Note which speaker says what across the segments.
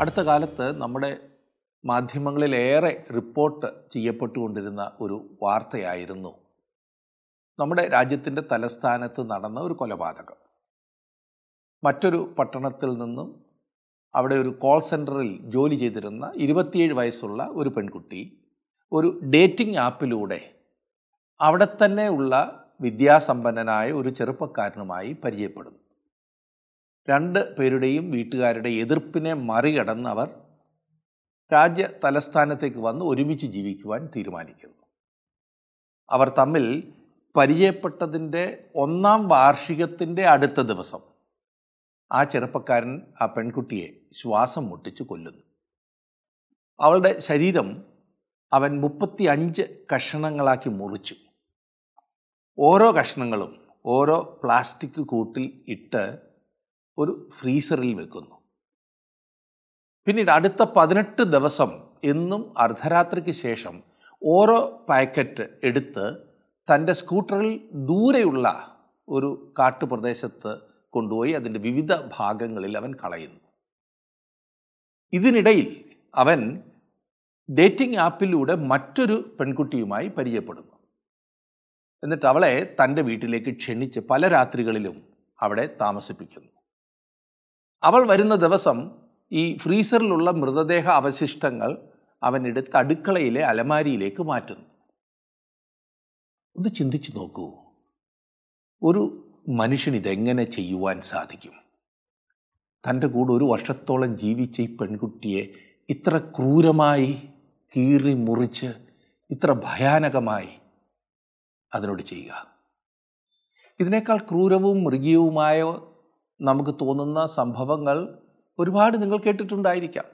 Speaker 1: അടുത്ത കാലത്ത് നമ്മുടെ മാധ്യമങ്ങളിലേറെ റിപ്പോർട്ട് ചെയ്യപ്പെട്ടുകൊണ്ടിരുന്ന ഒരു വാർത്തയായിരുന്നു നമ്മുടെ രാജ്യത്തിന്റെ തലസ്ഥാനത്ത് നടന്ന ഒരു കൊലപാതകം. മറ്റൊരു പട്ടണത്തിൽ നിന്നും അവിടെ ഒരു കോൾ സെന്ററിൽ ജോലി ചെയ്തിരുന്ന ഇരുപത്തിയേഴ് വയസ്സുള്ള ഒരു പെൺകുട്ടി ഒരു ഡേറ്റിംഗ് ആപ്പിലൂടെ അവിടെ തന്നെ ഉള്ള വിദ്യാസമ്പന്നനായ ഒരു ചെറുപ്പക്കാരനുമായി പരിചയപ്പെടുന്നു. രണ്ട് പേരുടെയും വീട്ടുകാരുടെ എതിർപ്പിനെ മറികടന്ന് അവർ രാജ്യ തലസ്ഥാനത്തേക്ക് വന്ന് ഒരുമിച്ച് ജീവിക്കുവാൻ തീരുമാനിക്കുന്നു. അവർ തമ്മിൽ പരിചയപ്പെട്ടതിന്റെ ഒന്നാം വാർഷികത്തിന്റെ അടുത്ത ദിവസം ആ ചെറുപ്പക്കാരൻ ആ പെൺകുട്ടിയെ ശ്വാസം മുട്ടിച്ച് കൊല്ലുന്നു. അവളുടെ ശരീരം അവൻ മുപ്പത്തി അഞ്ച് കഷണങ്ങളാക്കി മുറിച്ചു. ഓരോ കഷ്ണങ്ങളും ഓരോ പ്ലാസ്റ്റിക് കൂട്ടിൽ ഇട്ട് ഒരു ഫ്രീസറിൽ വെക്കുന്നു. പിന്നീട് അടുത്ത പതിനെട്ട് ദിവസം എന്നും അർദ്ധരാത്രിക്ക് ശേഷം ഓരോ പാക്കറ്റ് എടുത്ത് തന്റെ സ്കൂട്ടറിൽ ദൂരെയുള്ള ഒരു കാട്ടുപ്രദേശത്ത് കൊണ്ടുപോയി അതിന്റെ വിവിധ ഭാഗങ്ങളിൽ അവൻ കളയുന്നു. ഇതിനിടയിൽ അവൻ ഡേറ്റിംഗ് ആപ്പിലൂടെ മറ്റൊരു പെൺകുട്ടിയുമായി പരിചയപ്പെടുന്നു. എന്നിട്ട് അവളെ തന്റെ വീട്ടിലേക്ക് ക്ഷണിച്ച് പല രാത്രികളിലും അവിടെ താമസിപ്പിക്കുന്നു. അവൾ വരുന്ന ദിവസം ഈ ഫ്രീസറിലുള്ള മൃതദേഹ അവശിഷ്ടങ്ങൾ അവനെടുത്ത് അടുക്കളയിലെ അലമാരിയിലേക്ക് മാറ്റുന്നു. ഒന്ന് ചിന്തിച്ചു നോക്കൂ. ഒരു മനുഷ്യൻ ഇതെങ്ങനെ ചെയ്യുവാൻ സാധിക്കും? തന്റെ കൂടെ ഒരു വർഷത്തോളം ജീവിച്ച ഈ പെൺകുട്ടിയെ ഇത്ര ക്രൂരമായി കീറി മുറിച്ച് ഇത്ര ഭയാനകമായി അതിനോട് ചെയ്യുക. ഇതിനേക്കാൾ ക്രൂരവും മൃഗീയവുമായ നമുക്ക് തോന്നുന്ന സംഭവങ്ങൾ ഒരുപാട് നിങ്ങൾ കേട്ടിട്ടുണ്ടായിരിക്കാം.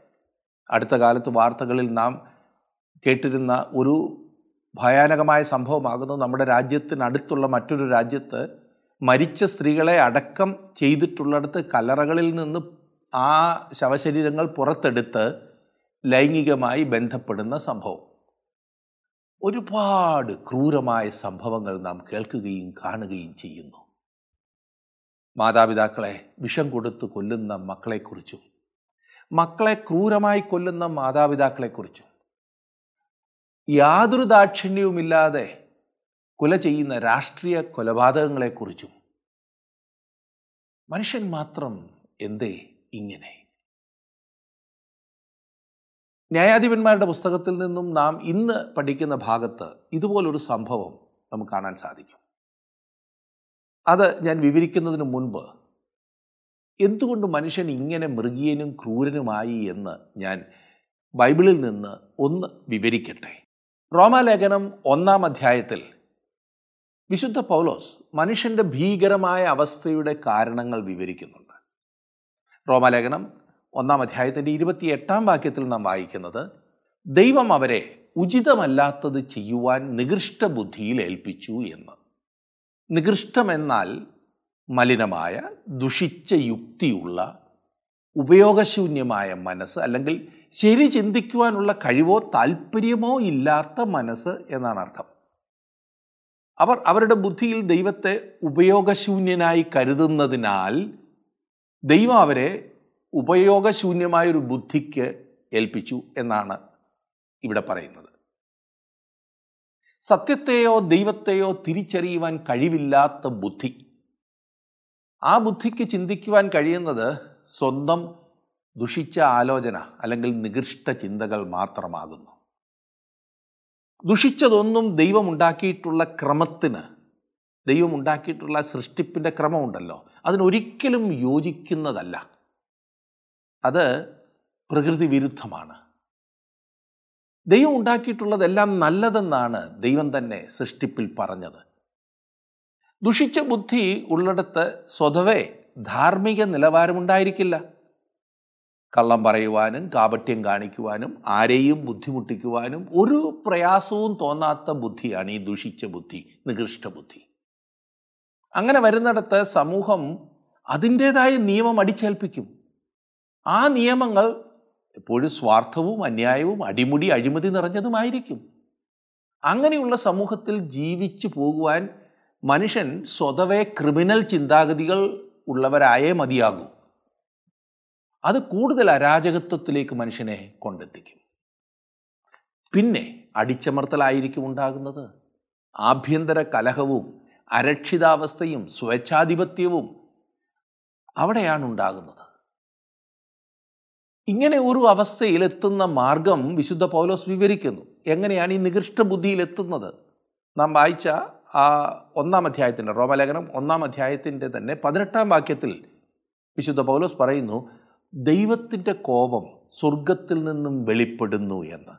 Speaker 1: അടുത്ത കാലത്ത് വാർത്തകളിൽ നാം കേട്ടിരുന്ന ഒരു ഭയാനകമായ സംഭവമാകുന്നു. നമ്മുടെ രാജ്യത്തിനടുത്തുള്ള മറ്റൊരു രാജ്യത്ത് മരിച്ച സ്ത്രീകളെ അടക്കം ചെയ്തിട്ടുള്ളിടത്ത് കല്ലറകളിൽ നിന്ന് ആ ശവശരീരങ്ങൾ പുറത്തെടുത്ത് ലൈംഗികമായി ബന്ധപ്പെടുന്ന സംഭവം. ഒരുപാട് ക്രൂരമായ സംഭവങ്ങൾ നാം കേൾക്കുകയും കാണുകയും ചെയ്യുന്നു. മാതാപിതാക്കളെ വിഷം കൊടുത്ത് കൊല്ലുന്ന മക്കളെക്കുറിച്ചും മക്കളെ ക്രൂരമായി കൊല്ലുന്ന മാതാപിതാക്കളെക്കുറിച്ചും യാതൊരു ദാക്ഷിണ്യവുമില്ലാതെ കൊല ചെയ്യുന്ന രാഷ്ട്രീയ കൊലപാതകങ്ങളെക്കുറിച്ചും. മനുഷ്യൻ മാത്രം എന്തേ ഇങ്ങനെ? ന്യായാധിപന്മാരുടെ പുസ്തകത്തിൽ നിന്നും നാം ഇന്ന് പഠിക്കുന്ന ഭാഗത്ത് ഇതുപോലൊരു സംഭവം നമുക്ക് കാണാൻ സാധിക്കും. അത് ഞാൻ വിവരിക്കുന്നതിന് മുൻപ് എന്തുകൊണ്ട് മനുഷ്യൻ ഇങ്ങനെ മൃഗീയനും ക്രൂരനുമായി എന്ന് ഞാൻ ബൈബിളിൽ നിന്ന് ഒന്ന് വിവരിക്കട്ടെ. റോമാലേഖനം ഒന്നാം അധ്യായത്തിൽ വിശുദ്ധ പൗലോസ് മനുഷ്യന്റെ ഭീകരമായ അവസ്ഥയുടെ കാരണങ്ങൾ വിവരിക്കുന്നുണ്ട്. റോമാലേഖനം ഒന്നാം അധ്യായത്തിന്റെ ഇരുപത്തി എട്ടാം വാക്യത്തിൽ നാം വായിക്കുന്നത് ദൈവം അവരെ ഉചിതമല്ലാത്തത് ചെയ്യുവാൻ നികൃഷ്ട ബുദ്ധിയിൽ ഏൽപ്പിച്ചു എന്ന്. നികൃഷ്ടമെന്നാൽ മലിനമായ ദുഷിച്ച യുക്തിയുള്ള ഉപയോഗശൂന്യമായ മനസ്സ് അല്ലെങ്കിൽ ശരി ചിന്തിക്കുവാനുള്ള കഴിവോ താല്പര്യമോ ഇല്ലാത്ത മനസ്സ് എന്നാണ് അർത്ഥം. അവർ അവരുടെ ബുദ്ധിയിൽ ദൈവത്തെ ഉപയോഗശൂന്യനായി കരുതുന്നതിനാൽ ദൈവം അവരെ ഉപയോഗശൂന്യമായൊരു ബുദ്ധിക്ക് ഏൽപ്പിച്ചു എന്നാണ് ഇവിടെ പറയുന്നത്. സത്യത്തെയോ ദൈവത്തെയോ തിരിച്ചറിയുവാൻ കഴിവില്ലാത്ത ബുദ്ധി. ആ ബുദ്ധിക്ക് ചിന്തിക്കുവാൻ കഴിയുന്നത് സ്വന്തം ദുഷിച്ച ആലോചന അല്ലെങ്കിൽ നികൃഷ്ട ചിന്തകൾ മാത്രമാകുന്നു. ദുഷിച്ചതൊന്നും ദൈവമുണ്ടാക്കിയിട്ടുള്ള ക്രമത്തിന് ദൈവമുണ്ടാക്കിയിട്ടുള്ള സൃഷ്ടിപ്പിന്റെ ക്രമമുണ്ടല്ലോ. അതിനൊരിക്കലും യോജിക്കുന്നതല്ല. അത് പ്രകൃതി വിരുദ്ധമാണ്. ദൈവം ഉണ്ടാക്കിയിട്ടുള്ളതെല്ലാം നല്ലതെന്നാണ് ദൈവം തന്നെ സൃഷ്ടിപ്പിൽ പറഞ്ഞത്. ദുഷിച്ച ബുദ്ധി ഉള്ളിടത്ത് സ്വതവേ ധാർമ്മിക നിലവാരമുണ്ടായിരിക്കില്ല. കള്ളം പറയുവാനും കാപട്യം കാണിക്കുവാനും ആരെയും ബുദ്ധിമുട്ടിക്കുവാനും ഒരു പ്രയാസവും തോന്നാത്ത ബുദ്ധിയാണ് ഈ ദുഷിച്ച ബുദ്ധി നികൃഷ്ട ബുദ്ധി. അങ്ങനെ വരുന്നിടത്ത് സമൂഹം അതിന്റേതായ നിയമം അടിച്ചേൽപ്പിക്കും. ആ നിയമങ്ങൾ എപ്പോഴും സ്വാർത്ഥവും അന്യായവും അടിമുടി അഴിമതി നിറഞ്ഞതുമായിരിക്കും. അങ്ങനെയുള്ള സമൂഹത്തിൽ ജീവിച്ചു പോകുവാൻ മനുഷ്യൻ സ്വതവേ ക്രിമിനൽ ചിന്താഗതികൾ ഉള്ളവരായേ മതിയാകൂ. അത് കൂടുതൽ അരാജകത്വത്തിലേക്ക് മനുഷ്യനെ കൊണ്ടെത്തിക്കും. പിന്നെ അടിച്ചമർത്തലായിരിക്കും ഉണ്ടാകുന്നത്. ആഭ്യന്തര കലഹവും അരക്ഷിതാവസ്ഥയും സ്വേച്ഛാധിപത്യവും അവിടെയാണ് ഉണ്ടാകുന്നത്. ഇങ്ങനെ ഒരു അവസ്ഥയിലെത്തുന്ന മാർഗം വിശുദ്ധ പൗലോസ് വിവരിക്കുന്നു. എങ്ങനെയാണ് ഈ നികൃഷ്ട ബുദ്ധിയിലെത്തുന്നത്? നാം വായിച്ച ആ ഒന്നാം അധ്യായത്തിന്റെ റോമലേഖനം ഒന്നാം അധ്യായത്തിന്റെ തന്നെ പതിനെട്ടാം വാക്യത്തിൽ വിശുദ്ധ പൗലോസ് പറയുന്നു ദൈവത്തിന്റെ കോപം സ്വർഗത്തിൽ നിന്നും വെളിപ്പെടുന്നു എന്ന്.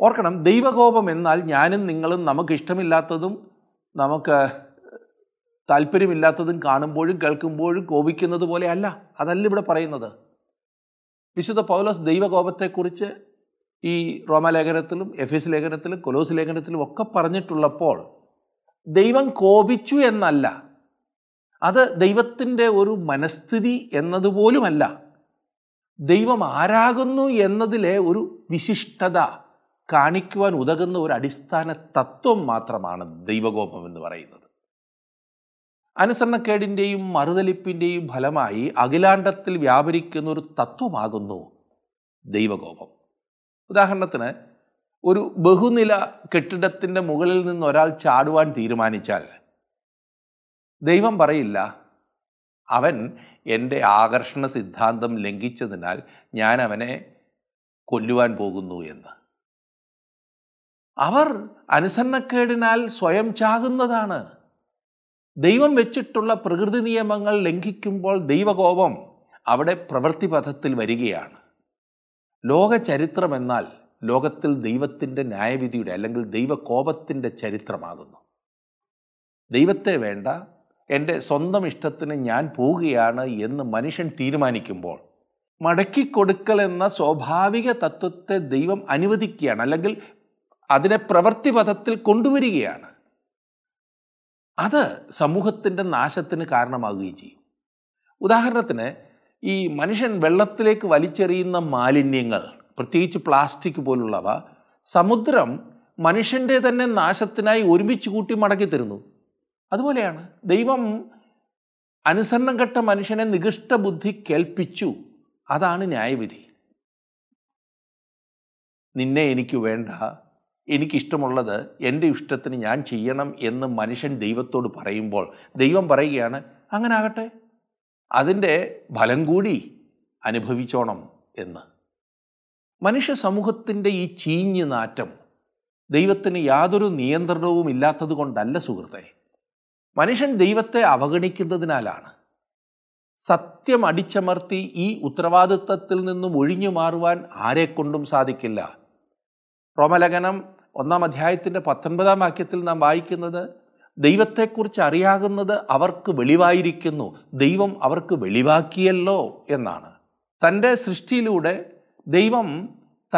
Speaker 1: ഓർക്കണം ദൈവകോപം എന്നാൽ ഞാനും നിങ്ങളും നമുക്ക് ഇഷ്ടമില്ലാത്തതും നമുക്ക് താല്പര്യമില്ലാത്തതും കാണുമ്പോഴും കേൾക്കുമ്പോഴും കോപിക്കുന്നത് പോലെ അല്ല. അതല്ല ഇവിടെ പറയുന്നത്. വിശുദ്ധ പൗലോസ് ദൈവകോപത്തെക്കുറിച്ച് ഈ റോമാലേഖനത്തിലും എസ് ലേഖനത്തിലും കൊലോസ് ലേഖനത്തിലും ഒക്കെ പറഞ്ഞിട്ടുള്ളപ്പോൾ ദൈവം കോപിച്ചു എന്നല്ല. അത് ദൈവത്തിന്റെ ഒരു മനസ്ഥിതി എന്നതുപോലുമല്ല. ദൈവം ആരാകുന്നു എന്നതിലെ ഒരു വിശിഷ്ടത കാണിക്കുവാൻ ഉതകുന്ന ഒരു അടിസ്ഥാന തത്വം മാത്രമാണ് ദൈവകോപം എന്ന് പറയുന്നത്. അനുസരണക്കേടിന്റെയും മറുതലിപ്പിന്റെയും ഫലമായി അഖിലാണ്ടത്തിൽ വ്യാപരിക്കുന്ന ഒരു തത്വമാകുന്നു ദൈവകോപം. ഉദാഹരണത്തിന് ഒരു ബഹുനില കെട്ടിടത്തിന്റെ മുകളിൽ നിന്ന് ഒരാൾ ചാടുവാൻ തീരുമാനിച്ചാൽ ദൈവം പറയില്ല അവൻ എന്റെ ആകർഷണ സിദ്ധാന്തം ലംഘിച്ചതിനാൽ ഞാൻ അവനെ കൊല്ലുവാൻ പോകുന്നു എന്ന്. അവർ അനുസരണക്കേടിനാൽ സ്വയം ചാകുന്നതാണ്. ദൈവം വെച്ചിട്ടുള്ള പ്രകൃതി നിയമങ്ങൾ ലംഘിക്കുമ്പോൾ ദൈവകോപം അവിടെ പ്രവൃത്തിപഥത്തിൽ വരികയാണ്. ലോക ചരിത്രം എന്നാൽ ലോകത്തിൽ ദൈവത്തിന്റെ ന്യായവിധിയുടെ അല്ലെങ്കിൽ ദൈവകോപത്തിന്റെ ചരിത്രമാകുന്നു. ദൈവത്തെ വേണ്ട എന്റെ സ്വന്തം ഇഷ്ടത്തിന് ഞാൻ പോവുകയാണ് എന്ന് മനുഷ്യൻ തീരുമാനിക്കുമ്പോൾ മടക്കി കൊടുക്കൽ എന്ന സ്വാഭാവിക തത്വത്തെ ദൈവം അനുവദിക്കുകയാണ് അല്ലെങ്കിൽ അതിനെ പ്രവൃത്തിപഥത്തിൽ കൊണ്ടുവരികയാണ്. അത് സമൂഹത്തിന്റെ നാശത്തിന് കാരണമാകുകയും ചെയ്യും. ഉദാഹരണത്തിന് ഈ മനുഷ്യൻ വെള്ളത്തിലേക്ക് വലിച്ചെറിയുന്ന മാലിന്യങ്ങൾ പ്രത്യേകിച്ച് പ്ലാസ്റ്റിക് പോലുള്ളവ സമുദ്രം മനുഷ്യന്റെ തന്നെ നാശത്തിനായി ഒരുമിച്ച് കൂട്ടി മടക്കി തരുന്നു. അതുപോലെയാണ് ദൈവം അനുസരണം കെട്ട മനുഷ്യനെ നികൃഷ്ട ബുദ്ധി കേൾപ്പിച്ചു. അതാണ് ന്യായവിധി. നിന്നെ എനിക്ക് വേണ്ട എനിക്കിഷ്ടമുള്ളത് എന്റെ ഇഷ്ടത്തിന് ഞാൻ ചെയ്യണം എന്ന് മനുഷ്യൻ ദൈവത്തോട് പറയുമ്പോൾ ദൈവം പറയുകയാണ് അങ്ങനെ ആകട്ടെ അതിന്റെ ഫലം കൂടി അനുഭവിച്ചോണം എന്ന്. മനുഷ്യ സമൂഹത്തിന്റെ ഈ ചീഞ്ഞ് നാറ്റം ദൈവത്തിന് യാതൊരു നിയന്ത്രണവും ഇല്ലാത്തത് കൊണ്ടല്ല സുഹൃത്തെ. മനുഷ്യൻ ദൈവത്തെ അവഗണിക്കുന്നതിനാലാണ്. സത്യം അടിച്ചമർത്തി ഈ ഉത്തരവാദിത്വത്തിൽ നിന്നും ഒഴിഞ്ഞു മാറുവാൻ ആരെക്കൊണ്ടും സാധിക്കില്ല. റോമലേഖനം ഒന്നാം അധ്യായത്തിന്റെ പത്തൊൻപതാം വാക്യത്തിൽ നാം വായിക്കുന്നത് ദൈവത്തെക്കുറിച്ച് അറിയാകുന്നത് അവർക്ക് വെളിവായിരിക്കുന്നു ദൈവം അവർക്ക് വെളിവാക്കിയല്ലോ എന്നാണ്. തന്റെ സൃഷ്ടിയിലൂടെ ദൈവം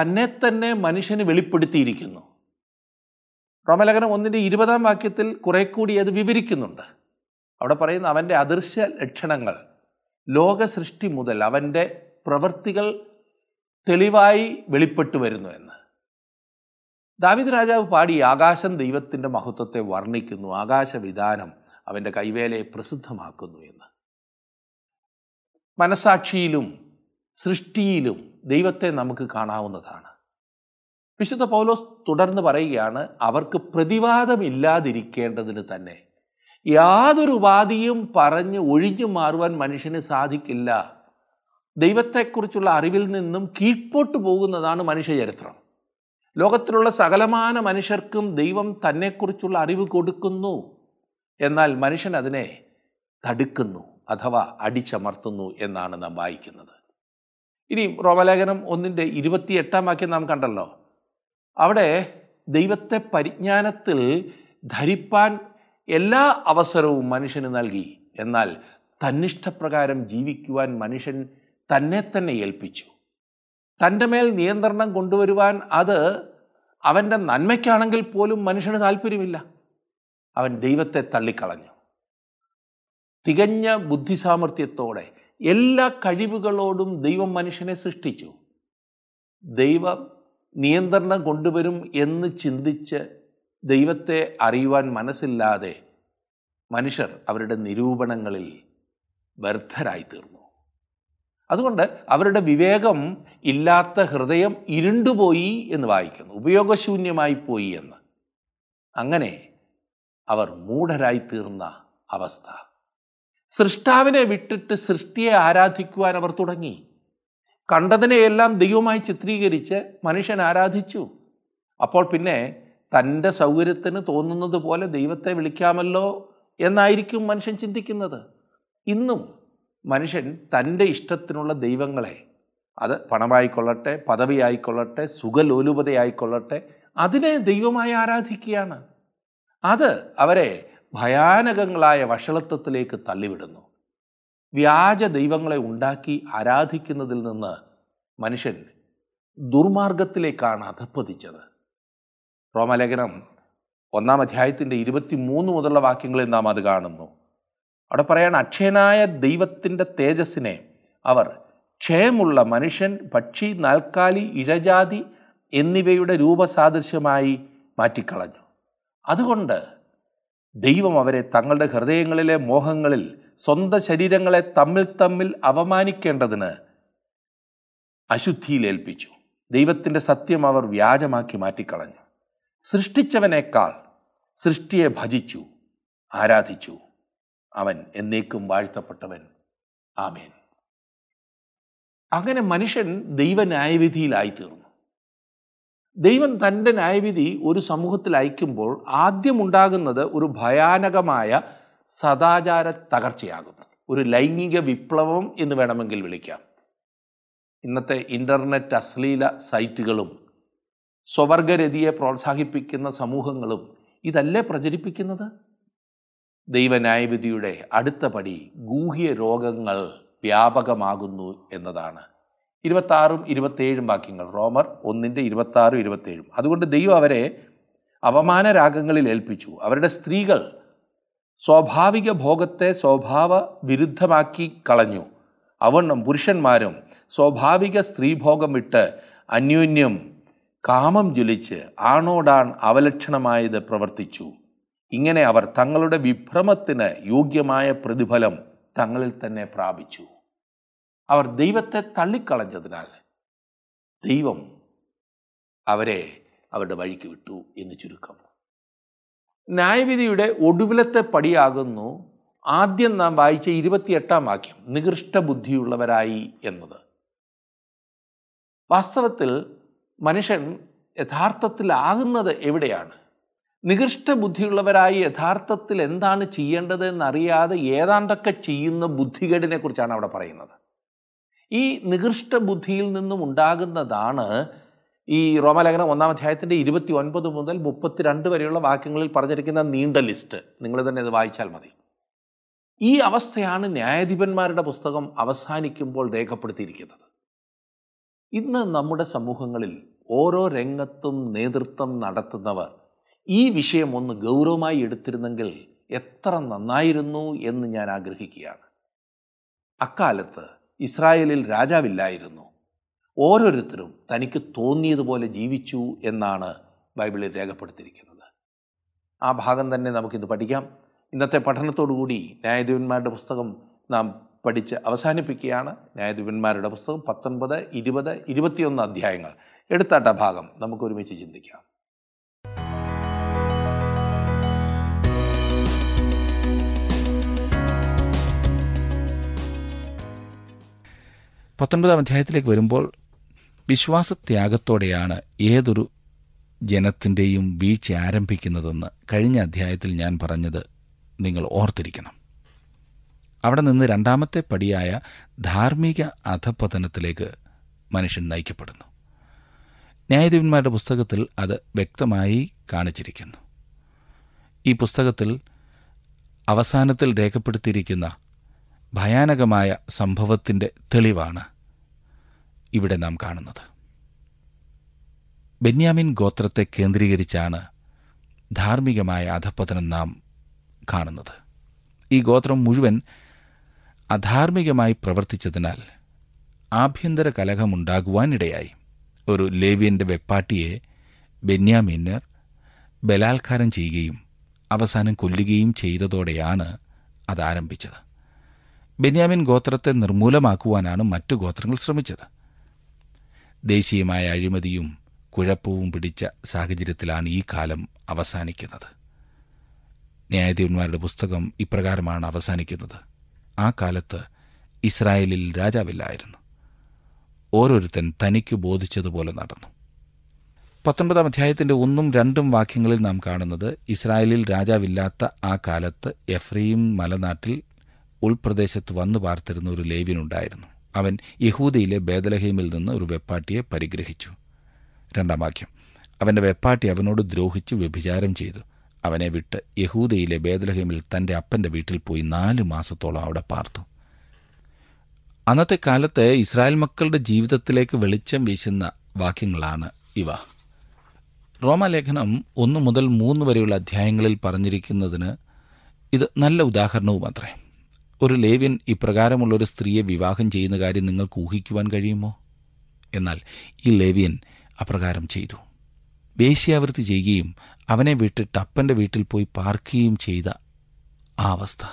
Speaker 1: തന്നെ തന്നെ മനുഷ്യന് വെളിപ്പെടുത്തിയിരിക്കുന്നു. റോമലേഖനം ഒന്നിന്റെ ഇരുപതാം വാക്യത്തിൽ കുറെ കൂടി അത് വിവരിക്കുന്നുണ്ട്. അവിടെ പറയുന്ന അവന്റെ അദൃശ്യ ലക്ഷണങ്ങൾ ലോക സൃഷ്ടി മുതൽ അവന്റെ പ്രവൃത്തികൾ തെളിവായി വെളിപ്പെട്ടു വരുന്നു എന്ന്. ദാവിദ് രാജാവ് പാടി ആകാശം ദൈവത്തിന്റെ മഹത്വത്തെ വർണിക്കുന്നു. ആകാശവിധാനം അവന്റെ കൈവേലയെ പ്രസിദ്ധമാക്കുന്നു എന്ന്. മനസാക്ഷിയിലും സൃഷ്ടിയിലും ദൈവത്തെ നമുക്ക് കാണാവുന്നതാണ്. വിശുദ്ധ പൗലോസ് തുടർന്ന് പറയുകയാണ് അവർക്ക് പ്രതിവാദമില്ലാതിരിക്കേണ്ടതിന് തന്നെ. യാതൊരു ഉപാധിയും പറഞ്ഞ് ഒഴിഞ്ഞു മാറുവാൻ മനുഷ്യന് സാധിക്കില്ല. ദൈവത്തെക്കുറിച്ചുള്ള അറിവിൽ നിന്നും കീഴ്പോട്ട് പോകുന്നതാണ് മനുഷ്യചരിത്രം. ലോകത്തിലുള്ള സകലമാന മനുഷ്യർക്കും ദൈവം തന്നെക്കുറിച്ചുള്ള അറിവ് കൊടുക്കുന്നു. എന്നാൽ മനുഷ്യൻ അതിനെ തടുക്കുന്നു അഥവാ അടിച്ചമർത്തുന്നു എന്നാണ് നാം വായിക്കുന്നത്. ഇനി റോമലേഖനം ഒന്നിന്റെ ഇരുപത്തിയെട്ടാം വാക്യം നാം കണ്ടല്ലോ. അവിടെ ദൈവത്തെ പരിജ്ഞാനത്തിൽ ധരിപ്പാൻ എല്ലാ അവസരവും മനുഷ്യന് നൽകി. എന്നാൽ തന്നിഷ്ടപ്രകാരം ജീവിക്കുവാൻ മനുഷ്യൻ തന്നെ തന്നെ ഏൽപ്പിച്ചു. തന്റെ മേൽ നിയന്ത്രണം കൊണ്ടുവരുവാൻ അത് അവന്റെ നന്മയ്ക്കാണെങ്കിൽ പോലും മനുഷ്യന് താല്പര്യമില്ല. അവൻ ദൈവത്തെ തള്ളിക്കളഞ്ഞു. തികഞ്ഞ ബുദ്ധിസാമർഥ്യത്തോടെ എല്ലാ കഴിവുകളോടും ദൈവം മനുഷ്യനെ സൃഷ്ടിച്ചു. ദൈവം നിയന്ത്രണം കൊണ്ടുവരും എന്ന് ചിന്തിച്ച് ദൈവത്തെ അറിയുവാൻ മനസ്സില്ലാതെ മനുഷ്യർ അവരുടെ നിരൂപണങ്ങളിൽ വ്യർത്ഥരായി തീർന്നു അതുകൊണ്ട് അവരുടെ വിവേകം ഇല്ലാത്ത ഹൃദയം ഇരുണ്ടുപോയി എന്ന് വായിക്കുന്നു. ഉപയോഗശൂന്യമായി പോയി എന്ന്. അങ്ങനെ അവർ മൂഢരായി തീർന്ന അവസ്ഥ. സൃഷ്ടാവിനെ വിട്ടിട്ട് സൃഷ്ടിയെ ആരാധിക്കുവാൻ അവർ തുടങ്ങി. കണ്ടതിനെയെല്ലാം ദൈവമായി ചിത്രീകരിച്ച് മനുഷ്യൻ ആരാധിച്ചു. അപ്പോൾ പിന്നെ തന്റെ സൗകര്യത്തിന് തോന്നുന്നത് പോലെ ദൈവത്തെ വിളിക്കാമല്ലോ എന്നായിരിക്കും മനുഷ്യൻ ചിന്തിക്കുന്നത്. ഇന്നും മനുഷ്യൻ തന്റെ ഇഷ്ടത്തിനുള്ള ദൈവങ്ങളെ അത് പണമായിക്കൊള്ളട്ടെ പദവിയായിക്കൊള്ളട്ടെ സുഖലോലുപതയായിക്കൊള്ളട്ടെ അതിനെ ദൈവമായി ആരാധിക്കുകയാണ്. അത് അവരെ ഭയാനകങ്ങളായ വഷളത്വത്തിലേക്ക് തള്ളിവിടുന്നു. വ്യാജ ദൈവങ്ങളെ ഉണ്ടാക്കി ആരാധിക്കുന്നതിൽ നിന്ന് മനുഷ്യൻ ദുർമാർഗത്തിലേക്കാണ് അധപ്പതിച്ചത്. റോമലേഖനം ഒന്നാം അധ്യായത്തിന്റെ ഇരുപത്തി മൂന്ന് മുതലുള്ള വാക്യങ്ങളിൽ നാം അത് കാണുന്നു. അവിടെ പറയാണ് അക്ഷയനായ ദൈവത്തിന്റെ തേജസ്സിനെ അവർ ക്ഷയമുള്ള മനുഷ്യൻ പക്ഷി നാൽക്കാലി ഇഴജാതി എന്നിവയുടെ രൂപസാദൃശ്യമായി മാറ്റിക്കളഞ്ഞു. അതുകൊണ്ട് ദൈവം അവരെ തങ്ങളുടെ ഹൃദയങ്ങളിലെ മോഹങ്ങളിൽ സ്വന്തം ശരീരങ്ങളെ തമ്മിൽ തമ്മിൽ അവമാനിക്കേണ്ടതിന് അശുദ്ധിയിലേൽപ്പിച്ചു ദൈവത്തിന്റെ സത്യം അവർ വ്യാജമാക്കി മാറ്റിക്കളഞ്ഞു. സൃഷ്ടിച്ചവനേക്കാൾ സൃഷ്ടിയെ ഭജിച്ചു ആരാധിച്ചു. അവൻ എന്നേക്കും വാഴ്ത്തപ്പെട്ടവൻ. ആമേൻ. അങ്ങനെ മനുഷ്യൻ ദൈവ ന്യായവിധിയിലായിത്തീർന്നു. ദൈവം തന്റെ ന്യായവിധി ഒരു സമൂഹത്തിൽ അയക്കുമ്പോൾ ആദ്യമുണ്ടാകുന്നത് ഒരു ഭയാനകമായ സദാചാര തകർച്ചയാകുന്നു. ഒരു ലൈംഗിക വിപ്ലവം എന്ന് വേണമെങ്കിൽ വിളിക്കാം. ഇന്നത്തെ ഇന്റർനെറ്റ് അശ്ലീല സൈറ്റുകളും സ്വവർഗരതിയെ പ്രോത്സാഹിപ്പിക്കുന്ന സമൂഹങ്ങളും ഇതല്ലേ പ്രചരിപ്പിക്കുന്നത്? ദൈവന്യായവിധിയുടെ അടുത്ത പടി ഗൂഹ്യ രോഗങ്ങൾ വ്യാപകമാകുന്നു എന്നതാണ്. ഇരുപത്താറും ഇരുപത്തേഴും വാക്യങ്ങൾ റോമർ ഒന്നിന്റെ ഇരുപത്താറും ഇരുപത്തേഴും. അതുകൊണ്ട് ദൈവം അവരെ അവമാന രാഗങ്ങളിൽ ഏൽപ്പിച്ചു. അവരുടെ സ്ത്രീകൾ സ്വാഭാവിക ഭോഗത്തെ സ്വഭാവ വിരുദ്ധമാക്കി കളഞ്ഞു. അവണ്ണം പുരുഷന്മാരും സ്വാഭാവിക സ്ത്രീഭോഗം വിട്ട് അന്യോന്യം കാമം ജ്വലിച്ച് ആണോടാൺ അവലക്ഷണമായത് പ്രവർത്തിച്ചു. ഇങ്ങനെ അവർ തങ്ങളുടെ വിഭ്രമത്തിന് യോഗ്യമായ പ്രതിഫലം തങ്ങളിൽ തന്നെ പ്രാപിച്ചു. അവർ ദൈവത്തെ തള്ളിക്കളഞ്ഞതിനാൽ ദൈവം അവരെ അവരുടെ വഴിക്ക് വിട്ടു എന്ന് ചുരുക്കം. ന്യായവിധിയുടെ ഒടുവിലത്തെ പടിയാകുന്നു ആദ്യം നാം വായിച്ച ഇരുപത്തിയെട്ടാം വാക്യം നികൃഷ്ട ബുദ്ധിയുള്ളവരായി എന്നത്. വാസ്തവത്തിൽ മനുഷ്യൻ യഥാർത്ഥത്തിലാകുന്നത് എവിടെയാണ്? നികൃഷ്ട ബുദ്ധിയുള്ളവരായി യഥാർത്ഥത്തിൽ എന്താണ് ചെയ്യേണ്ടത് എന്നറിയാതെ ഏതാണ്ടൊക്കെ ചെയ്യുന്ന ബുദ്ധികേടിനെ കുറിച്ചാണ് അവിടെ പറയുന്നത്. ഈ നികൃഷ്ട ബുദ്ധിയിൽ നിന്നും ഉണ്ടാകുന്നതാണ് ഈ റോമലേഖനം ഒന്നാം അധ്യായത്തിന്റെ ഇരുപത്തി ഒൻപത് മുതൽ മുപ്പത്തിരണ്ട് വരെയുള്ള വാക്യങ്ങളിൽ പറഞ്ഞിരിക്കുന്ന നീണ്ട ലിസ്റ്റ്. നിങ്ങൾ തന്നെ ഇത് വായിച്ചാൽ മതി. ഈ അവസ്ഥയാണ് ന്യായാധിപന്മാരുടെ പുസ്തകം അവസാനിക്കുമ്പോൾ രേഖപ്പെടുത്തിയിരിക്കുന്നത്. ഇന്ന് നമ്മുടെ സമൂഹങ്ങളിൽ ഓരോ രംഗത്തും നേതൃത്വം നടത്തുന്നവർ ഈ വിഷയം ഒന്ന് ഗൗരവമായി എടുത്തിരുന്നെങ്കിൽ എത്ര നന്നായിരുന്നു എന്ന് ഞാൻ ആഗ്രഹിക്കുകയാണ്. അക്കാലത്ത് ഇസ്രായേലിൽ രാജാവില്ലായിരുന്നു. ഓരോരുത്തരും തനിക്ക് തോന്നിയതുപോലെ ജീവിച്ചു എന്നാണ് ബൈബിളിൽ രേഖപ്പെടുത്തിയിരിക്കുന്നത്. ആ ഭാഗം തന്നെ നമുക്കിത് പഠിക്കാം. ഇന്നത്തെ പഠനത്തോടുകൂടി ന്യായാധിപന്മാരുടെ പുസ്തകം നാം പഠിച്ച് അവസാനിപ്പിക്കുകയാണ്. ന്യായാധിപന്മാരുടെ പുസ്തകം പത്തൊൻപത് ഇരുപത് ഇരുപത്തിയൊന്ന് അധ്യായങ്ങൾ. എടുത്താട്ട ഭാഗം നമുക്ക് ഒരുമിച്ച് ചിന്തിക്കാം.
Speaker 2: പത്തൊൻപതാം അധ്യായത്തിലേക്ക് വരുമ്പോൾ വിശ്വാസത്യാഗത്തോടെയാണ് ഏതൊരു ജനത്തിന്റെയും വീഴ്ച ആരംഭിക്കുന്നതെന്ന് കഴിഞ്ഞ അധ്യായത്തിൽ ഞാൻ പറഞ്ഞത് നിങ്ങൾ ഓർത്തിരിക്കണം. അവിടെ നിന്ന് രണ്ടാമത്തെ പടിയായ ധാർമ്മിക അധപതനത്തിലേക്ക് മനുഷ്യൻ നയിക്കപ്പെടുന്നു. ന്യായാധിപന്മാരുടെ പുസ്തകത്തിൽ അത് വ്യക്തമായി കാണിച്ചിരിക്കുന്നു. ഈ പുസ്തകത്തിൽ അവസാനത്തിൽ രേഖപ്പെടുത്തിയിരിക്കുന്ന ഭയാനകമായ സംഭവത്തിന്റെ തെളിവാണ് ഇവിടെ നാം കാണുന്നത്. ബെന്യാമിൻ ഗോത്രത്തെ കേന്ദ്രീകരിച്ചാണ് ധാർമ്മികമായ അധപ്പതനം നാം കാണുന്നത്. ഈ ഗോത്രം മുഴുവൻ അധാർമികമായി പ്രവർത്തിച്ചതിനാൽ ആഭ്യന്തര കലഹമുണ്ടാകുവാനിടയായി. ഒരു ലേവ്യന്റെ വെപ്പാട്ടിയെ ബെന്യാമീനർ ബലാത്കാരം ചെയ്യുകയും അവസാനം കൊല്ലുകയും ചെയ്തതോടെയാണ് അത് ആരംഭിച്ചത് ബെന്യാമിൻ ഗോത്രത്തെ നിർമൂലമാക്കുവാനാണ് മറ്റു ഗോത്രങ്ങൾ ശ്രമിച്ചത്. ദേശീയമായ അഴിമതിയും കുഴപ്പവും പിടിച്ച സാഹചര്യത്തിലാണ് ഈ കാലം അവസാനിക്കുന്നത്. ന്യായാധിപന്മാരുടെ പുസ്തകം ഇപ്രകാരമാണ് അവസാനിക്കുന്നത്. ആ കാലത്ത് ഇസ്രായേലിൽ രാജാവില്ലായിരുന്നു. ഓരോരുത്തൻ തനിക്ക് ബോധിച്ചതുപോലെ നടന്നു. പത്തൊൻപതാം അധ്യായത്തിന്റെ ഒന്നും രണ്ടും വാക്യങ്ങളിൽ നാം കാണുന്നത് ഇസ്രായേലിൽ രാജാവില്ലാത്ത ആ കാലത്ത് എഫ്രീം മലനാട്ടിൽ ഉൾപ്രദേശത്ത് വന്നു പാർത്തിരുന്ന ഒരു ലേവ്യനുണ്ടായിരുന്നു. അവൻ യഹൂദയിലെ ബേദലഹീമിൽ നിന്ന് ഒരു വെപ്പാട്ടിയെ പരിഗ്രഹിച്ചു. രണ്ടാം വാക്യം. അവന്റെ വെപ്പാട്ടി അവനോട് ദ്രോഹിച്ച് വ്യഭിചാരം ചെയ്തു. അവനെ വിട്ട് യഹൂദയിലെ ബേദലഹീമിൽ തന്റെ അപ്പന്റെ വീട്ടിൽ പോയി നാല് മാസത്തോളം അവിടെ പാർത്തു. അന്നത്തെ കാലത്ത് ഇസ്രായേൽ മക്കളുടെ ജീവിതത്തിലേക്ക് വെളിച്ചം വീശുന്ന വാക്യങ്ങളാണ് ഇവ. റോമാലേഖനം ഒന്ന് മുതൽ മൂന്ന് വരെയുള്ള അധ്യായങ്ങളിൽ പറഞ്ഞിരിക്കുന്നതിന് ഇത് നല്ല ഉദാഹരണവും അത്രേ ഒരു ലേവ്യൻ ഇപ്രകാരമുള്ള ഒരു സ്ത്രീയെ വിവാഹം ചെയ്യുന്ന കാര്യം നിങ്ങൾക്ക് ഊഹിക്കുവാൻ കഴിയുമോ? എന്നാൽ ഈ ലേവ്യൻ അപ്രകാരം ചെയ്തു. വേശ്യാവൃത്തി ചെയ്യുകയും അവനെ വിട്ടിട്ട് അപ്പന്റെ വീട്ടിൽ പോയി പാർക്കുകയും ചെയ്ത ആ അവസ്ഥ.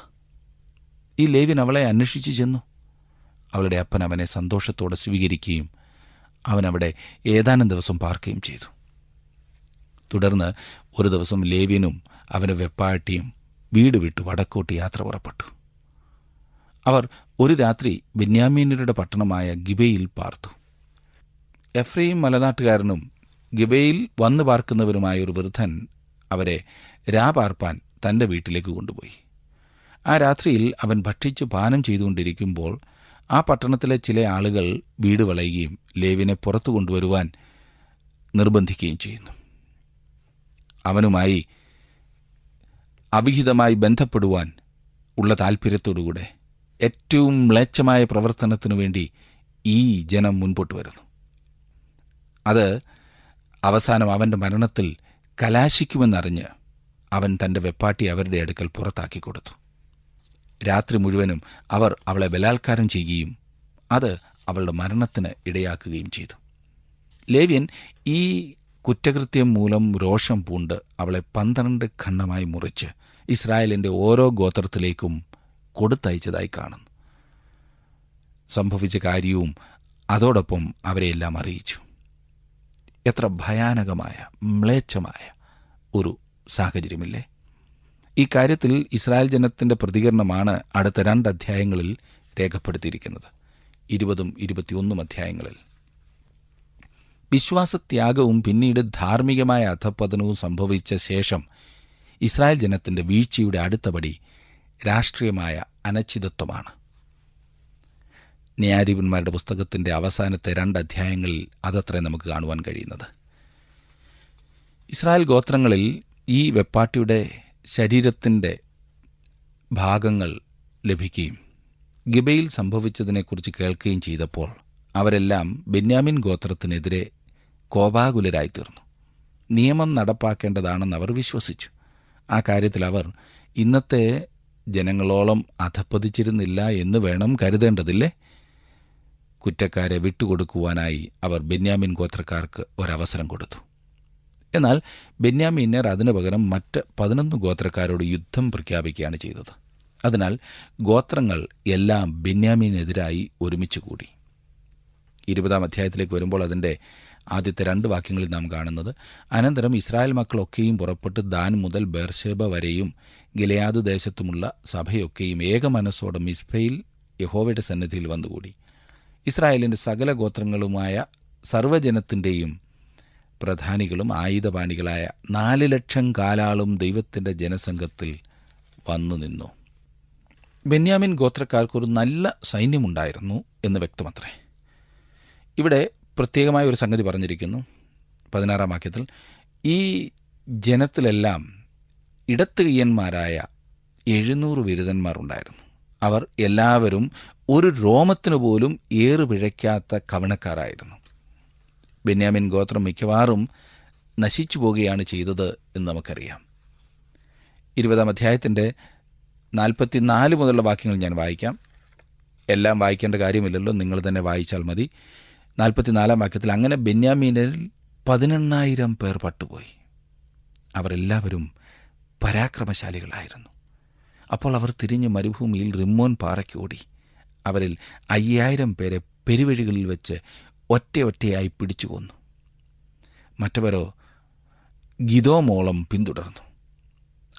Speaker 2: ഈ ലേവ്യൻ അവളെ അന്വേഷിച്ചു ചെന്നു. അവളുടെ അപ്പൻ അവനെ സന്തോഷത്തോടെ സ്വീകരിക്കുകയും അവൻ ഏതാനും ദിവസം പാർക്കുകയും ചെയ്തു. തുടർന്ന് ഒരു ദിവസം ലേവ്യനും അവന്റെ വെപ്പാട്ടിയും വീട് വിട്ട് വടക്കോട്ട് യാത്ര പുറപ്പെട്ടു. അവർ ഒരു രാത്രി ബെന്യാമീനരുടെ പട്ടണമായ ഗിബയിൽ പാർത്തു. എഫ്രൈം മലനാട്ടുകാരനും ഗിബയിൽ വന്നു പാർക്കുന്നവരുമായ ഒരു വൃദ്ധൻ അവരെ രാപാർപ്പാൻ തന്റെ വീട്ടിലേക്ക് കൊണ്ടുപോയി. ആ രാത്രിയിൽ അവൻ ഭക്ഷിച്ചു പാനം ചെയ്തുകൊണ്ടിരിക്കുമ്പോൾ ആ പട്ടണത്തിലെ ചില ആളുകൾ വീട് വളയുകയും ലേവിനെ പുറത്തു കൊണ്ടുവരുവാൻ നിർബന്ധിക്കുകയും ചെയ്യുന്നു. അവനുമായി അവിഹിതമായി ബന്ധപ്പെടുവാൻ ഉള്ള താൽപ്പര്യത്തോടുകൂടെ ഏറ്റവും മ്ലേച്ഛമായ പ്രവർത്തനത്തിനു വേണ്ടി ഈ ജനം മുൻപോട്ട് വരുന്നു. അത് അവസാനം അവന്റെ മരണത്തിൽ കലാശിക്കുമെന്നറിഞ്ഞ് അവൻ തന്റെ വെപ്പാട്ടി അവരുടെ അടുക്കൽ പുറത്താക്കി കൊടുത്തു. രാത്രി മുഴുവനും അവർ അവളെ ബലാത്കാരം ചെയ്യുകയും അത് അവളുടെ മരണത്തിന് ഇടയാക്കുകയും ചെയ്തു. ലേവ്യൻ ഈ കുറ്റകൃത്യം മൂലം രോഷം പൂണ്ട് അവളെ പന്ത്രണ്ട് ഖണ്ഡമായി മുറിച്ച് ഇസ്രായേലിന്റെ ഓരോ ഗോത്രത്തിലേക്കും കൊടുത്തയച്ചതായി കാണുന്നു. സംഭവിച്ച കാര്യവും അതോടൊപ്പം അവരെയെല്ലാം അറിയിച്ചു. എത്ര ഭയാനകമായ മ്ലേച്ഛമായ ഒരു സാഹചര്യമില്ലേ? ഈ കാര്യത്തിൽ ഇസ്രായേൽ ജനത്തിന്റെ പ്രതികരണമാണ് അടുത്ത രണ്ട് അധ്യായങ്ങളിൽ രേഖപ്പെടുത്തിയിരിക്കുന്നത്. ഇരുപതും ഇരുപത്തിയൊന്നും അധ്യായങ്ങളിൽ. വിശ്വാസത്യാഗവും പിന്നീട് ധാർമ്മികമായ അധപ്പതനവും സംഭവിച്ച ശേഷം ഇസ്രായേൽ ജനത്തിന്റെ വീഴ്ചയുടെ അടുത്തപടി രാഷ്ട്രീയമായ അനച്ചിതത്വമാണ് ന്യായാധിപന്മാരുടെ പുസ്തകത്തിന്റെ അവസാനത്തെ രണ്ട് അധ്യായങ്ങളിൽ അതത്രേ നമുക്ക് കാണുവാൻ കഴിയുന്നത്. ഇസ്രായേൽ ഗോത്രങ്ങളിൽ ഈ വെപ്പാട്ടിയുടെ ശരീരത്തിന്റെ ഭാഗങ്ങൾ ലഭിക്കുകയും ഗിബയിൽ സംഭവിച്ചതിനെക്കുറിച്ച് കേൾക്കുകയും ചെയ്തപ്പോൾ അവരെല്ലാം ബെന്യാമിൻ ഗോത്രത്തിനെതിരെ കോപാകുലരായിത്തീർന്നു. നിയമം നടപ്പാക്കേണ്ടതാണെന്ന് അവർ വിശ്വസിച്ചു. ആ കാര്യത്തിൽ അവർ ഇന്നത്തെ ജനങ്ങളോളം അധപ്പതിച്ചിരുന്നില്ല എന്ന് വേണം കരുതേണ്ടതില്ലേ? കുറ്റക്കാരെ വിട്ടുകൊടുക്കുവാനായി അവർ ബെന്യാമിൻ ഗോത്രക്കാർക്ക് ഒരവസരം കൊടുത്തു. എന്നാൽ ബെന്യാമിന്നർ അതിനു പകരം മറ്റ് പതിനൊന്ന് ഗോത്രക്കാരോട് യുദ്ധം പ്രഖ്യാപിക്കുകയാണ് ചെയ്തത്. അതിനാൽ ഗോത്രങ്ങൾ എല്ലാം ബെന്യാമീനെതിരായി ഒരുമിച്ച് കൂടി. ഇരുപതാം അധ്യായത്തിലേക്ക് വരുമ്പോൾ അതിന്റെ ആദ്യത്തെ രണ്ട് വാക്യങ്ങളിൽ നാം കാണുന്നത് അനന്തരം ഇസ്രായേൽ മക്കളൊക്കെയും പുറപ്പെട്ട് ദാൻ മുതൽ ബേർഷേബ വരെയും ഗിലയാദ് ദേശത്തുമുള്ള സഭയൊക്കെയും ഏക മനസ്സോടെ മിസ്ഫയിൽ യഹോവയുടെ സന്നിധിയിൽ വന്നുകൂടി. ഇസ്രായേലിന്റെ സകല ഗോത്രങ്ങളുമായ സർവജനത്തിന്റെയും പ്രധാനികളും ആയുധപാണികളായ നാല് ലക്ഷം കാലാളും ദൈവത്തിന്റെ ജനസംഘത്തിൽ വന്നു നിന്നു. ബെന്യാമിൻ ഗോത്രക്കാർക്കൊരു നല്ല സൈന്യമുണ്ടായിരുന്നു എന്ന് വ്യക്തമത്രേ. ഇവിടെ പ്രത്യേകമായ ഒരു സംഗതി പറഞ്ഞിരിക്കുന്നു പതിനാറാം വാക്യത്തിൽ. ഈ ജനത്തിലെല്ലാം ഇടത്തുകയ്യന്മാരായ എഴുന്നൂറ് ബിരുദന്മാർ ഉണ്ടായിരുന്നു. അവർ എല്ലാവരും ഒരു രോമത്തിനു പോലും ഏറ് പിഴയ്ക്കാത്ത കവണക്കാരായിരുന്നു. ബെന്യാമിൻ ഗോത്രം മിക്കവാറും നശിച്ചു പോവുകയാണ് ചെയ്തത് എന്ന് നമുക്കറിയാം. ഇരുപതാം അധ്യായത്തിന്റെ നാൽപ്പത്തിനാല് മുതലുള്ള വാക്യങ്ങൾ ഞാൻ വായിക്കാം. എല്ലാം വായിക്കേണ്ട കാര്യമില്ലല്ലോ നിങ്ങൾ തന്നെ വായിച്ചാൽ മതി. നാൽപ്പത്തിനാലാം വാക്യത്തിൽ അങ്ങനെ ബെന്യാമീനിൽ പതിനെണ്ണായിരം പേർ പട്ടുപോയി. അവരെല്ലാവരും പരാക്രമശാലികളായിരുന്നു. അപ്പോൾ അവർ തിരിഞ്ഞ് മരുഭൂമിയിൽ റിമ്മോൻ പാറയ്ക്ക് ഓടി. അവരിൽ അയ്യായിരം പേരെ പെരുവഴികളിൽ വെച്ച് ഒറ്റയൊറ്റയായി പിടിച്ചു കൊന്നു. മറ്റവരോ ഗിതോമോളം പിന്തുടർന്നു.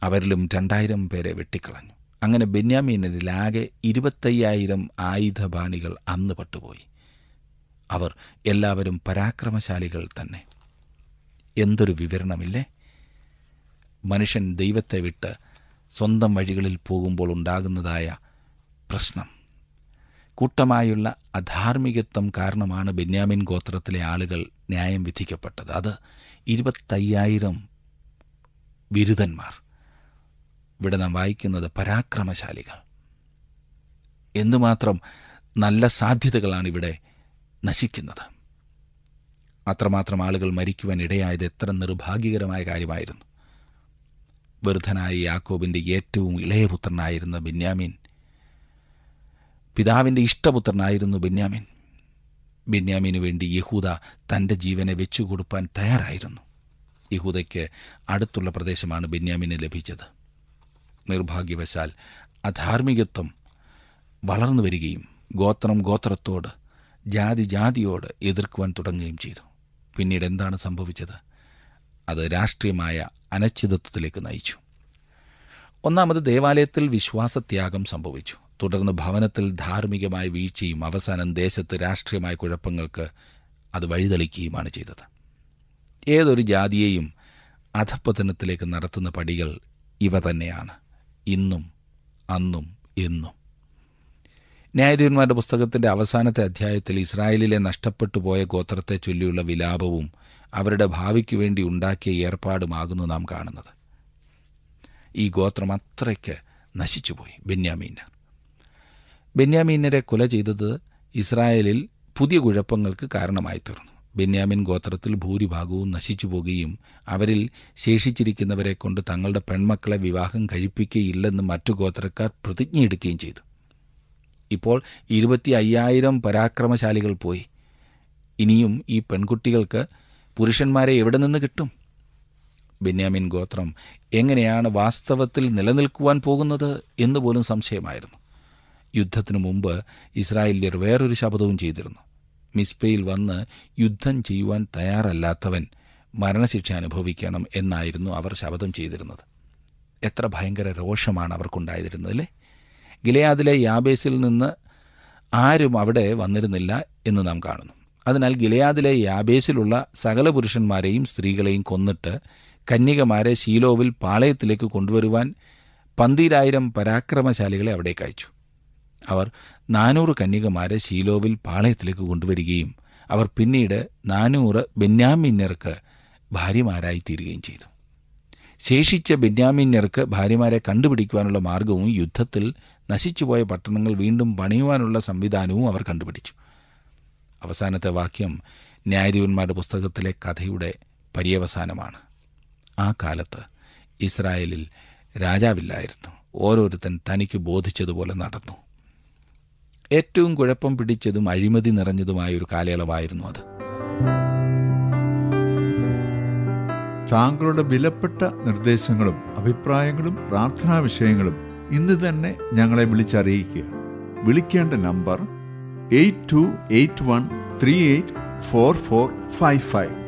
Speaker 2: അവരിലും രണ്ടായിരം പേരെ വെട്ടിക്കളഞ്ഞു. അങ്ങനെ ബെന്യാമീനരിൽ ആകെ ഇരുപത്തയ്യായിരം ആയുധപാണികൾ അന്ന് പട്ടുപോയി. അവർ എല്ലാവരും പരാക്രമശാലികൾ തന്നെ. എന്തൊരു വിവരണമില്ലേ? മനുഷ്യൻ ദൈവത്തെ വിട്ട് സ്വന്തം വഴികളിൽ പോകുമ്പോൾ ഉണ്ടാകുന്നതായ പ്രശ്നം. കൂട്ടമായുള്ള അധാർമികത്വം കാരണമാണ് ബെന്യാമിൻ ഗോത്രത്തിലെ ആളുകൾ ന്യായം വിധിക്കപ്പെട്ടത്. അത് ഇരുപത്തയ്യായിരം ബിരുദന്മാർ. ഇവിടെ നാം വായിക്കുന്നത് പരാക്രമശാലികൾ. എന്തുമാത്രം നല്ല സാധ്യതകളാണ് ഇവിടെ നശിക്കുന്നത്. അത്രമാത്രം ആളുകൾ മരിക്കുവാൻ ഇടയായത് എത്ര നിർഭാഗ്യകരമായ കാര്യമായിരുന്നു. വൃദ്ധനായ യാക്കോബിന്റെ ഏറ്റവും ഇളയ പുത്രനായിരുന്ന ബെന്യാമീൻ. പിതാവിന്റെ ഇഷ്ടപുത്രനായിരുന്നു ബെന്യാമീൻ. ബെന്യാമീനു വേണ്ടി യഹൂദ തന്റെ ജീവനെ വെച്ചുകൊടുപ്പാൻ തയ്യാറായിരുന്നു. യഹൂദയ്ക്ക് അടുത്തുള്ള പ്രദേശമാണ് ബെന്യാമിന് ലഭിച്ചത്. നിർഭാഗ്യവശാൽ അധാർമികത്വം വളർന്നു വരികയും ഗോത്രം ഗോത്രത്തോട് ജാതി ജാതിയോട് എതിർക്കുവാൻ തുടങ്ങുകയും ചെയ്തു. പിന്നീട് എന്താണ് സംഭവിച്ചത്? അത് രാഷ്ട്രീയമായ അനിശ്ചിതത്വത്തിലേക്ക് നയിച്ചു. ഒന്നാമത് ദേവാലയത്തിൽ വിശ്വാസത്യാഗം സംഭവിച്ചു. തുടർന്ന് ഭവനത്തിൽ ധാർമ്മികമായ വീഴ്ചയും അവസാനം ദേശത്ത് രാഷ്ട്രീയമായ കുഴപ്പങ്ങൾക്ക് അത് വഴിതെളിക്കുകയുമാണ് ചെയ്തത്. ഏതൊരു ജാതിയെയും അധപ്പതനത്തിലേക്ക് നടത്തുന്ന പടികൾ ഇവ തന്നെയാണ്. ഇന്നും അന്നും എന്നും. ന്യായാധിപന്മാരുടെ പുസ്തകത്തിന്റെ അവസാനത്തെ അധ്യായത്തിൽ ഇസ്രായേലിലെ നഷ്ടപ്പെട്ടു പോയ ഗോത്രത്തെ ചൊല്ലിയുള്ള വിലാപവും അവരുടെ ഭാവിക്ക് വേണ്ടി ഉണ്ടാക്കിയ ഏർപ്പാടുമാകുന്നു നാം കാണുന്നത്. ഈ ഗോത്രം അത്രയ്ക്ക് നശിച്ചുപോയി. ബെന്യാമീന് ബെന്യാമീനരെ കൊല ചെയ്തത് ഇസ്രായേലിൽ പുതിയ കുഴപ്പങ്ങൾക്ക് കാരണമായി തീർന്നു ബെന്യാമിൻ ഗോത്രത്തിൽ ഭൂരിഭാഗവും നശിച്ചു പോകുകയും അവരിൽ ശേഷിച്ചിരിക്കുന്നവരെ കൊണ്ട് തങ്ങളുടെ പെൺമക്കളെ വിവാഹം കഴിപ്പിക്കുകയില്ലെന്ന് മറ്റു ഗോത്രക്കാർ പ്രതിജ്ഞയെടുക്കുകയും ചെയ്തു. ഇപ്പോൾ ഇരുപത്തി അയ്യായിരം പരാക്രമശാലികൾ പോയി. ഇനിയും ഈ പെൺകുട്ടികൾക്ക് പുരുഷന്മാരെ എവിടെ നിന്ന് കിട്ടും? ബെന്യാമിൻ ഗോത്രം എങ്ങനെയാണ് വാസ്തവത്തിൽ നിലനിൽക്കുവാൻ പോകുന്നത് എന്ന് പോലും സംശയമായിരുന്നു. യുദ്ധത്തിനു മുമ്പ് ഇസ്രായേലിയർ വേറൊരു ശപഥവും ചെയ്തിരുന്നു. മിസ്പയിൽ വന്ന് യുദ്ധം ചെയ്യുവാൻ തയ്യാറല്ലാത്തവൻ മരണശിക്ഷ അനുഭവിക്കണം എന്നായിരുന്നു അവർ ശപഥം ചെയ്തിരുന്നത്. എത്ര ഭയങ്കര രോഷമാണ് അവർക്കുണ്ടായിരുന്നത് അല്ലേ? ഗിലയാദിലെ യാബേസിൽ നിന്ന് ആരും അവിടെ വന്നിരുന്നില്ല എന്ന് നാം കാണുന്നു. അതിനാൽ ഗിലയാദിലെ യാബേസിലുള്ള സകല പുരുഷന്മാരെയും സ്ത്രീകളെയും കൊന്നിട്ട് കന്യകമാരെ ശീലോവിൽ പാളയത്തിലേക്ക് കൊണ്ടുവരുവാൻ പന്തിരായിരം പരാക്രമശാലികളെ അവിടേക്ക് അയച്ചു. അവർ നാനൂറ് കന്യകമാരെ ശീലോവിൽ പാളയത്തിലേക്ക് കൊണ്ടുവരികയും അവർ പിന്നീട് നാനൂറ് ബെന്യാമിന്യർക്ക് ഭാര്യമാരായി തീരുകയും ചെയ്തു. ശേഷിച്ച ബെന്യാമിന്യർക്ക് ഭാര്യമാരെ കണ്ടുപിടിക്കുവാനുള്ള മാർഗവും യുദ്ധത്തിൽ നശിച്ചുപോയ പട്ടണങ്ങൾ വീണ്ടും പണിയുവാനുള്ള സംവിധാനവും അവർ കണ്ടുപിടിച്ചു. അവസാനത്തെ വാക്യം ന്യായാധിപന്മാരുടെ പുസ്തകത്തിലെ കഥയുടെ പര്യവസാനമാണ്. ആ കാലത്ത് ഇസ്രായേലിൽ രാജാവില്ലായിരുന്നു. ഓരോരുത്തൻ തനിക്ക് ബോധിച്ചതുപോലെ നടന്നു. ഏറ്റവും കുഴപ്പം പിടിച്ചതും അഴിമതി നിറഞ്ഞതുമായ ഒരു കാലയളവായിരുന്നു അത്.
Speaker 3: താങ്കളുടെ വിലപ്പെട്ട നിർദ്ദേശങ്ങളും അഭിപ്രായങ്ങളും പ്രാർത്ഥനാ വിഷയങ്ങളും ഇന്ന് തന്നെ ഞങ്ങളെ വിളിച്ചറിയിക്കുക. വിളിക്കേണ്ട number eight two eight one three eight four four five five.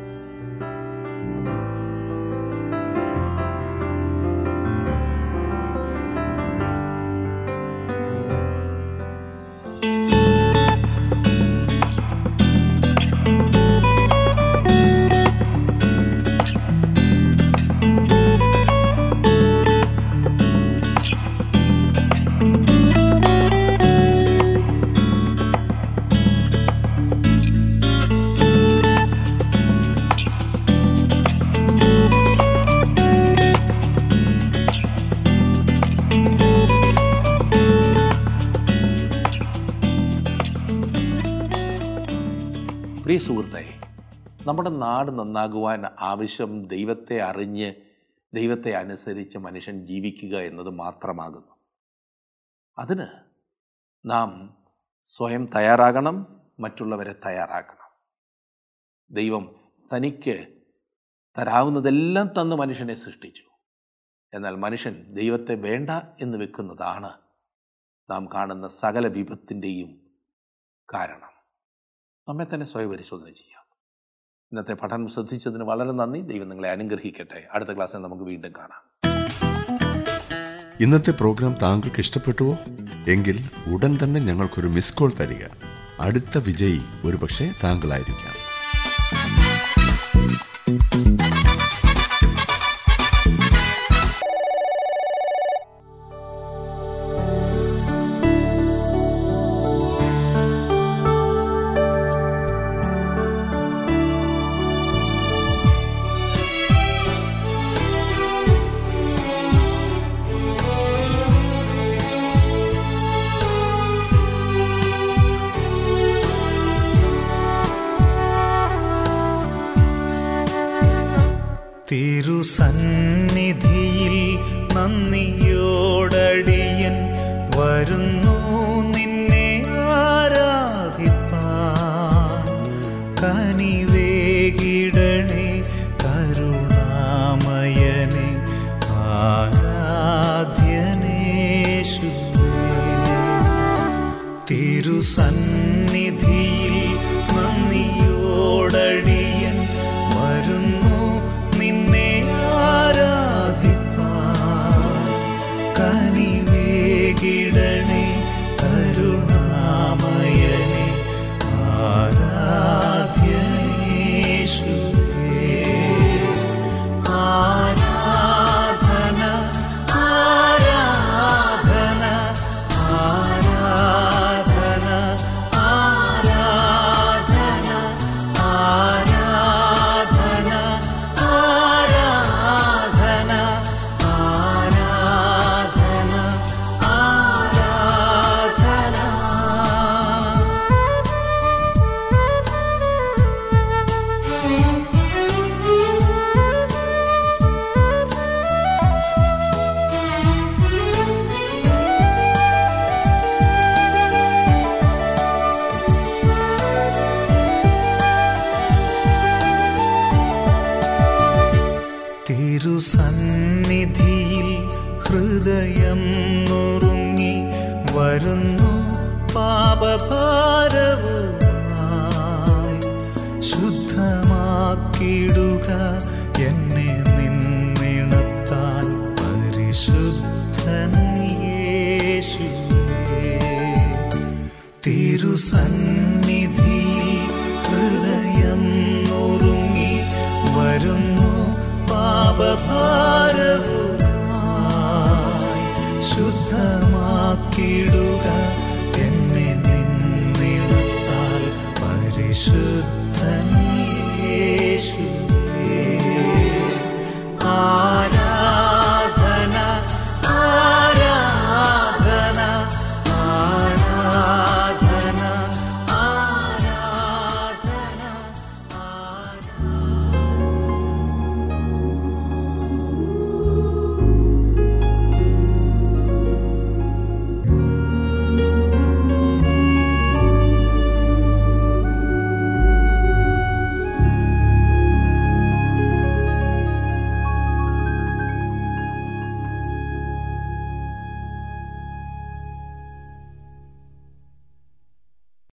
Speaker 1: നമ്മുടെ നാട് നന്നാകുവാൻ ആവശ്യം ദൈവത്തെ അറിഞ്ഞ് ദൈവത്തെ അനുസരിച്ച് മനുഷ്യൻ ജീവിക്കുക എന്നത് മാത്രമാകുന്നു. അതിന് നാം സ്വയം തയ്യാറാകണം മറ്റുള്ളവരെ തയ്യാറാക്കണം. ദൈവം തനിക്ക് തരാവുന്നതെല്ലാം തന്ന് മനുഷ്യനെ സൃഷ്ടിച്ചു. എന്നാൽ മനുഷ്യൻ ദൈവത്തെ വേണ്ട എന്ന് വെക്കുന്നതാണ് നാം കാണുന്ന സകല വിപത്തിന്റെയും കാരണം. നമ്മെ തന്നെ സ്വയം പരിശോധന ചെയ്യാം. ഇന്നത്തെ പഠനം ശ്രദ്ധിച്ചതിന് വളരെ നന്ദി. ദൈവം നിങ്ങളെ അനുഗ്രഹിക്കട്ടെ. അടുത്ത ക്ലാസ്സിൽ നമുക്ക് വീണ്ടും കാണാം.
Speaker 4: ഇന്നത്തെ പ്രോഗ്രാം താങ്കൾക്ക് ഇഷ്ടപ്പെട്ടുവോ? എങ്കിൽ ഉടൻ തന്നെ ഞങ്ങൾക്കൊരു മിസ് കോൾ തരിക. അടുത്ത വിജയി ഒരുപക്ഷെ താങ്കളായിരിക്കാം.
Speaker 5: കനിവേകിടണേ കരുണാമയനെ ആരാധ്യനേശു തിരുസന്നി